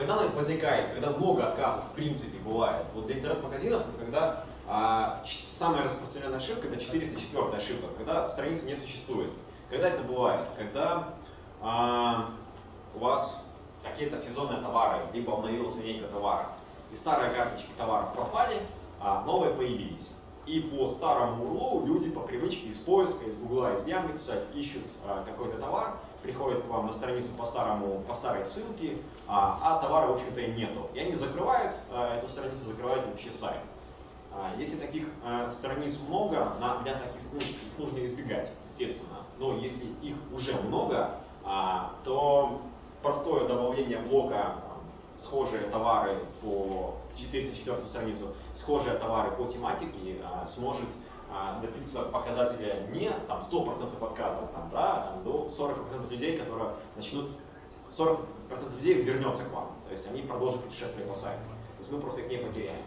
когда возникает, когда много отказов в принципе бывает, вот для интернет-магазинов, когда а, самая распространенная ошибка это 404 ошибка, когда страницы не существует. Когда это бывает? Когда а, у вас какие-то сезонные товары, либо обновилась линейка товаров, и старые карточки товаров пропали, а новые появились. И по старому урлу привычке из поиска, из Гугла, из Яндекса ищут а, какой-то товар, приходят к вам на страницу по, старому, по старой ссылке, а, а товара, в общем-то, и нету. И они закрывают а, эту страницу, закрывают вообще сайт. А, если таких а, страниц много, на, для таких ну, их нужно избегать, естественно. Но если их уже много, а, то простое добавление блока схожие товары по 404 страницу, схожие товары по тематике сможет добиться показателя не там, 100% отказов, там, да, там, до 40% людей, которые начнут, 40% людей вернется к вам. То есть они продолжат путешествие по сайту. То есть мы просто их не потеряем.